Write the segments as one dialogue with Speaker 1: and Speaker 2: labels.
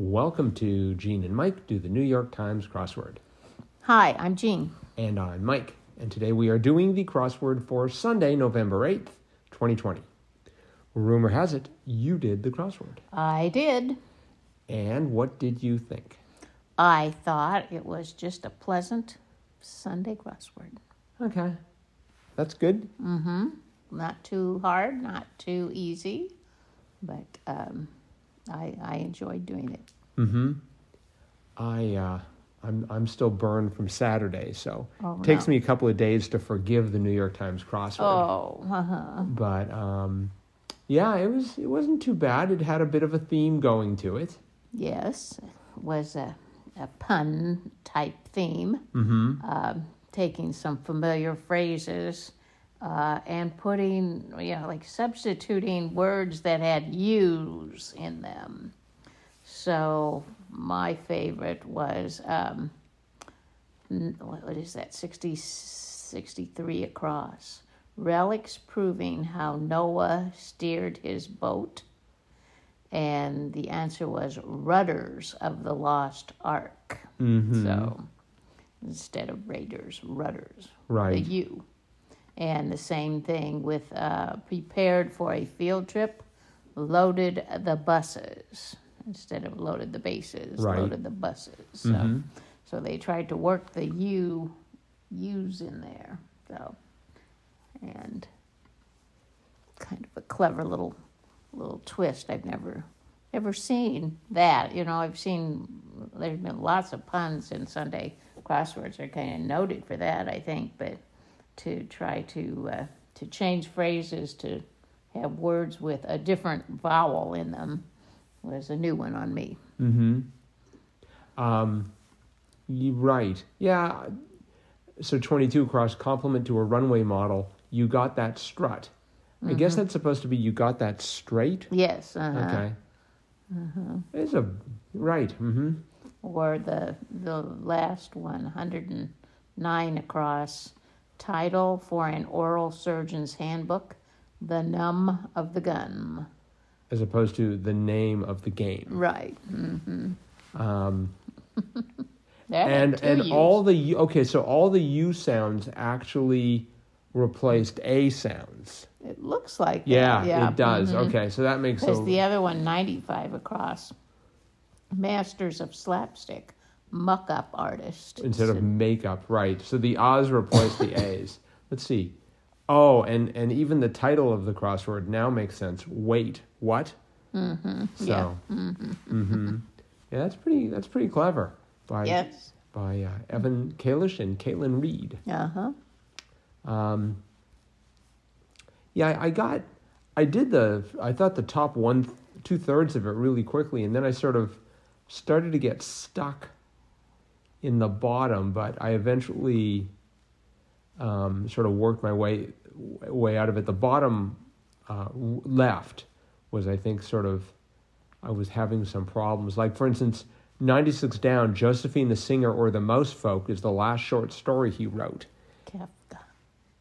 Speaker 1: Welcome to Gene and Mike do the New York Times crossword.
Speaker 2: Hi, I'm Jean.
Speaker 1: And I'm Mike. And today we are doing the crossword for Sunday, November 8th, 2020. Rumor has it you did the crossword.
Speaker 2: I did.
Speaker 1: And what did you think?
Speaker 2: I thought it was just a pleasant Sunday crossword.
Speaker 1: Okay. That's good.
Speaker 2: Mm-hmm. Not too hard, not too easy, but um, I I enjoyed doing it.
Speaker 1: Mm-hmm. I uh I'm I'm still burned from Saturday, so
Speaker 2: Oh,
Speaker 1: it takes
Speaker 2: no.
Speaker 1: me a couple of days to forgive the New York Times crossword.
Speaker 2: Oh, uh-huh.
Speaker 1: But um yeah, it was it wasn't too bad. It had a bit of a theme going to it.
Speaker 2: yes, it was a a pun type theme,
Speaker 1: Mm-hmm.
Speaker 2: um, taking some familiar phrases. Uh, and putting, you know, like substituting words that had "use" in them. So my favorite was um, what what is that 60, 63 across relics proving how Noah steered his boat, and the answer was rudders of the lost ark.
Speaker 1: Mm-hmm.
Speaker 2: So instead of raiders, rudders,
Speaker 1: Right. the.
Speaker 2: U. And the same thing with uh, prepared for a field trip, loaded the buses instead of loaded the bases,
Speaker 1: Right.
Speaker 2: loaded the buses. So,
Speaker 1: Mhm.
Speaker 2: so they tried to work the U, U's in there. So, and kind of a clever little little twist. I've never ever seen that. You know, I've seen there's been lots of puns in Sunday crosswords are kind of noted for that. I think, but to try to uh, to change phrases to have words with a different vowel in them was a new one on me.
Speaker 1: Mm-hmm. Um, you right. Yeah. So 22 across compliment to a runway model. You got that strut. I guess that's supposed to be you got that straight.
Speaker 2: Yes. Uh-huh.
Speaker 1: Okay. It's a right. Mm-hmm.
Speaker 2: or the the last one, 109 across, title for an oral surgeon's handbook, The Numb of the Gun.
Speaker 1: As opposed to the name of the game.
Speaker 2: Right. hmm
Speaker 1: Um, and and
Speaker 2: U's.
Speaker 1: all the U- okay, so all the U sounds actually replaced A sounds.
Speaker 2: It looks like that,
Speaker 1: Yeah,
Speaker 2: yeah
Speaker 1: it does.
Speaker 2: mhm.
Speaker 1: Okay, so that makes
Speaker 2: Because
Speaker 1: a,
Speaker 2: the other one, 95 across, Masters of Slapstick, muck up artist.
Speaker 1: instead of makeup, right? So the O's replaced the A's. Let's see. Oh, and and even the title of the crossword now makes sense. Wait, what?
Speaker 2: mm-hmm.
Speaker 1: So,
Speaker 2: yeah.
Speaker 1: hmm yeah, that's pretty. That's pretty clever by
Speaker 2: Yes.
Speaker 1: by uh, Evan Kalish and Caitlin Reid.
Speaker 2: Uh huh.
Speaker 1: Um, yeah, I, I got, I did the, I thought the top one, two thirds of it really quickly, and then I sort of started to get stuck in the bottom, but I eventually um, sort of worked my way way out of it. The bottom uh, left was, I think, sort of, I was having some problems. Like, for instance, 96 down, Josephine the Singer or the Mouse Folk is the last short story he wrote
Speaker 2: Kafka.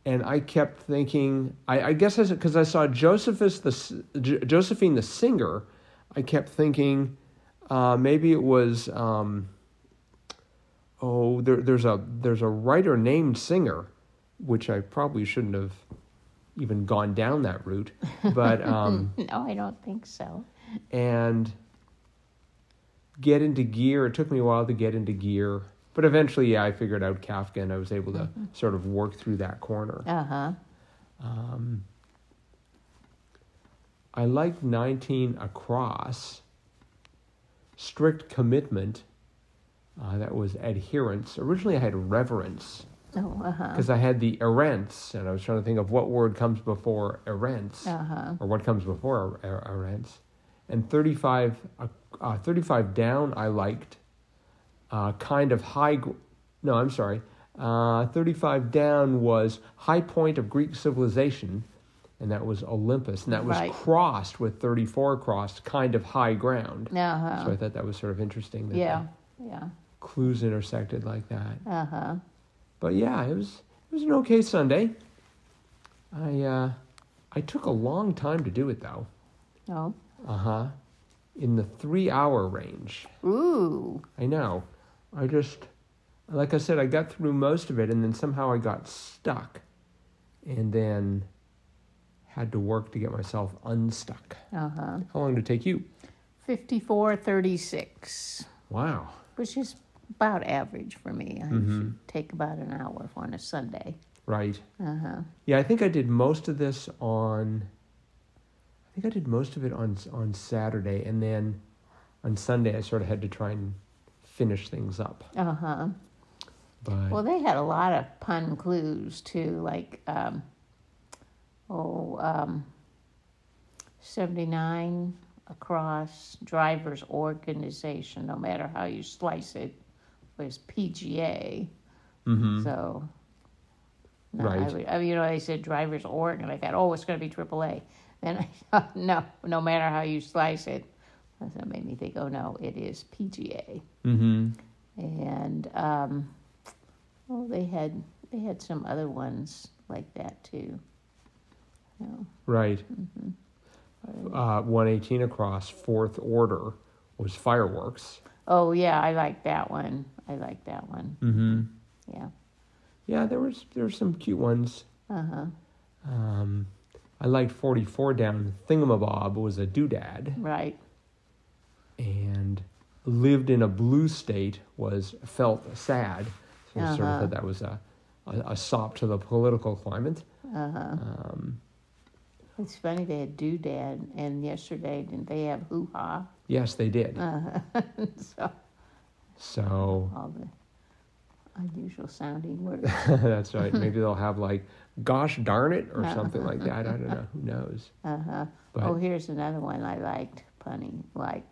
Speaker 1: and I kept thinking, I, I guess because I saw Josephus the J- Josephine the singer, I kept thinking uh, maybe it was um, oh there, there's a there's a writer named Singer, which I probably shouldn't have even gone down that route, but um,
Speaker 2: No, I don't think so.
Speaker 1: and get into gear. It took me a while to get into gear. But eventually, yeah, I figured out Kafka and I was able to sort of work through that corner.
Speaker 2: Uh huh.
Speaker 1: Um, I like 19 across. Strict commitment. Uh, that was adherence. Originally, I had reverence
Speaker 2: Oh, uh huh.
Speaker 1: because I had the errance, and I was trying to think of what word comes before errance,
Speaker 2: Uh huh.
Speaker 1: or what comes before er- errance. And 35, uh, uh, 35 down, I liked. Uh, kind of high. gr- No, I'm sorry. Uh, 35 down was high point of Greek civilization, and that was Olympus, and that was
Speaker 2: Right.
Speaker 1: crossed with 34 crossed, kind of high ground.
Speaker 2: Uh huh.
Speaker 1: So I thought that was sort of interesting. The
Speaker 2: yeah.
Speaker 1: Clues intersected like that.
Speaker 2: Uh huh.
Speaker 1: But yeah, it was it was an okay Sunday. I uh, I took a long time to do it though.
Speaker 2: Oh.
Speaker 1: Uh huh. in the three hour range.
Speaker 2: Ooh.
Speaker 1: I know. I just, like I said, I got through most of it and then somehow I got stuck and then had to work to get myself unstuck.
Speaker 2: Uh huh.
Speaker 1: How long did it take you?
Speaker 2: 5436,
Speaker 1: Wow.
Speaker 2: which is about average for me. I
Speaker 1: Mhm.
Speaker 2: should take about an hour on a Sunday.
Speaker 1: Right.
Speaker 2: Uh huh.
Speaker 1: Yeah, I think I did most of this on. I think I did most of it on on Saturday, and then on Sunday I sort of had to try and finish things up.
Speaker 2: Uh huh.
Speaker 1: But
Speaker 2: Well, they had a lot of pun clues too, like um, oh, um, 79 across drivers organization, no matter how you slice it, was PGA.
Speaker 1: Mhm.
Speaker 2: So, no,
Speaker 1: Right.
Speaker 2: I, would, I mean, you know, they said drivers org, and I thought, oh, it's going to be AAA. Then I thought, no, no matter how you slice it, so it made me think, oh no, it is PGA
Speaker 1: Mhm.
Speaker 2: and um, well, they had they had some other ones like that too.
Speaker 1: Right.
Speaker 2: Mm-hmm.
Speaker 1: Uh, one eighteen across fourth order was fireworks.
Speaker 2: Oh yeah, I like that one. I like that one.
Speaker 1: Mm-hmm.
Speaker 2: Yeah.
Speaker 1: Yeah, there was there were some cute ones.
Speaker 2: Uh huh.
Speaker 1: Um, I liked forty four down. Thingamabob was a doodad.
Speaker 2: Right.
Speaker 1: and lived in a blue state was felt sad. So I sort of
Speaker 2: Uh-huh.
Speaker 1: thought that was a, a, a sop to the political climate.
Speaker 2: Uh huh.
Speaker 1: Um,
Speaker 2: It's funny they had doodad, and yesterday didn't they have hoo ha?
Speaker 1: Yes, they did.
Speaker 2: Uh, so
Speaker 1: So
Speaker 2: all the unusual sounding words.
Speaker 1: that's right. Maybe they'll have like, gosh darn it, or
Speaker 2: Uh-huh.
Speaker 1: something like that. I don't know. Who knows?
Speaker 2: Uh huh.
Speaker 1: But
Speaker 2: Oh, here's another one I liked, punny, like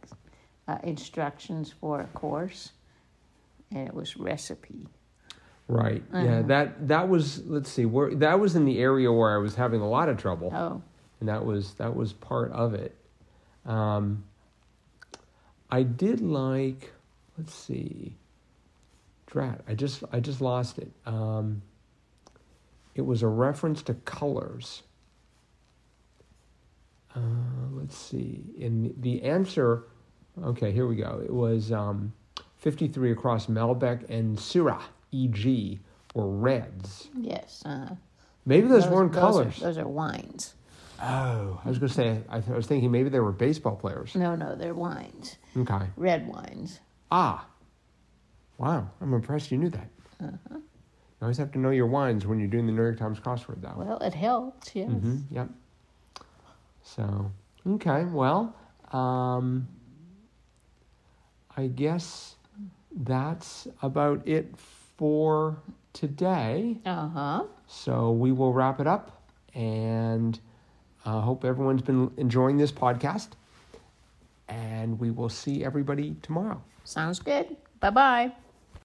Speaker 2: uh, instructions for a course, and it was recipe.
Speaker 1: right. Yeah,
Speaker 2: Uh-huh.
Speaker 1: that that was let's see, where that was in the area where I was having a lot of trouble.
Speaker 2: Oh,
Speaker 1: and that was that was part of it. Um, I did like, let's see, drat. I just I just lost it. Um, it was a reference to colors. Uh, let's see. In the answer, okay, here we go. It was um, 53 across Malbec and Syrah, E.G., were reds.
Speaker 2: yes. Uh,
Speaker 1: Maybe those, weren't
Speaker 2: those
Speaker 1: colors.
Speaker 2: Are, those are wines.
Speaker 1: Oh, I was going to say, I, th- I was thinking maybe they were baseball players.
Speaker 2: No, no, they're wines.
Speaker 1: Okay.
Speaker 2: Red wines.
Speaker 1: Ah. Wow. I'm impressed you knew that.
Speaker 2: Uh-huh.
Speaker 1: You always have to know your wines when you're doing the New York Times crossword, though.
Speaker 2: Well, it helps, yes.
Speaker 1: hmm Yep. So, okay. Well, um, I guess that's about it for today.
Speaker 2: Uh huh.
Speaker 1: So we will wrap it up and uh, hope everyone's been enjoying this podcast. And we will see everybody tomorrow.
Speaker 2: Sounds good. Bye bye.